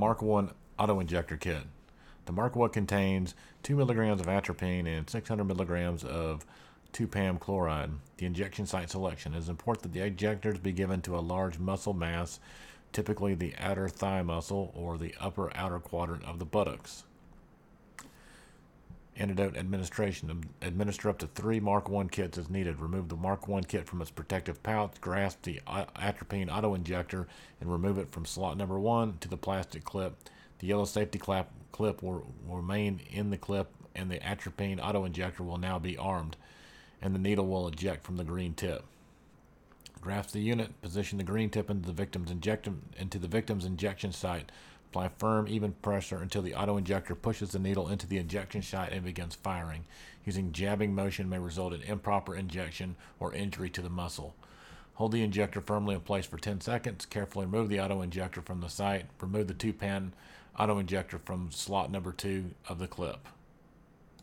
Mark 1 auto injector kit. The Mark 1 contains 2 milligrams of atropine and 600 milligrams of 2-PAM chloride. The injection site selection. Is important that the injectors be given to a large muscle mass, typically the outer thigh muscle or the upper outer quadrant of the buttocks. Antidote administration. Administer up to three Mark 1 kits as needed. Remove the Mark 1 kit from its protective pouch, grasp the atropine auto injector, and remove it from slot number 1 to the plastic clip. The yellow safety clap, clip will, will remain in the clip, and the atropine auto injector will now be armed, and the needle will eject from the green tip. Grasp the unit, position the green tip into the victim's into the victim's injection site. Apply firm, even pressure until the auto injector pushes the needle into the injection site and begins firing. Using jabbing motion may result in improper injection or injury to the muscle. Hold the injector firmly in place for 10 seconds. Carefully remove the auto injector from the site. Remove the 2-PAM auto injector from slot number 2 of the clip.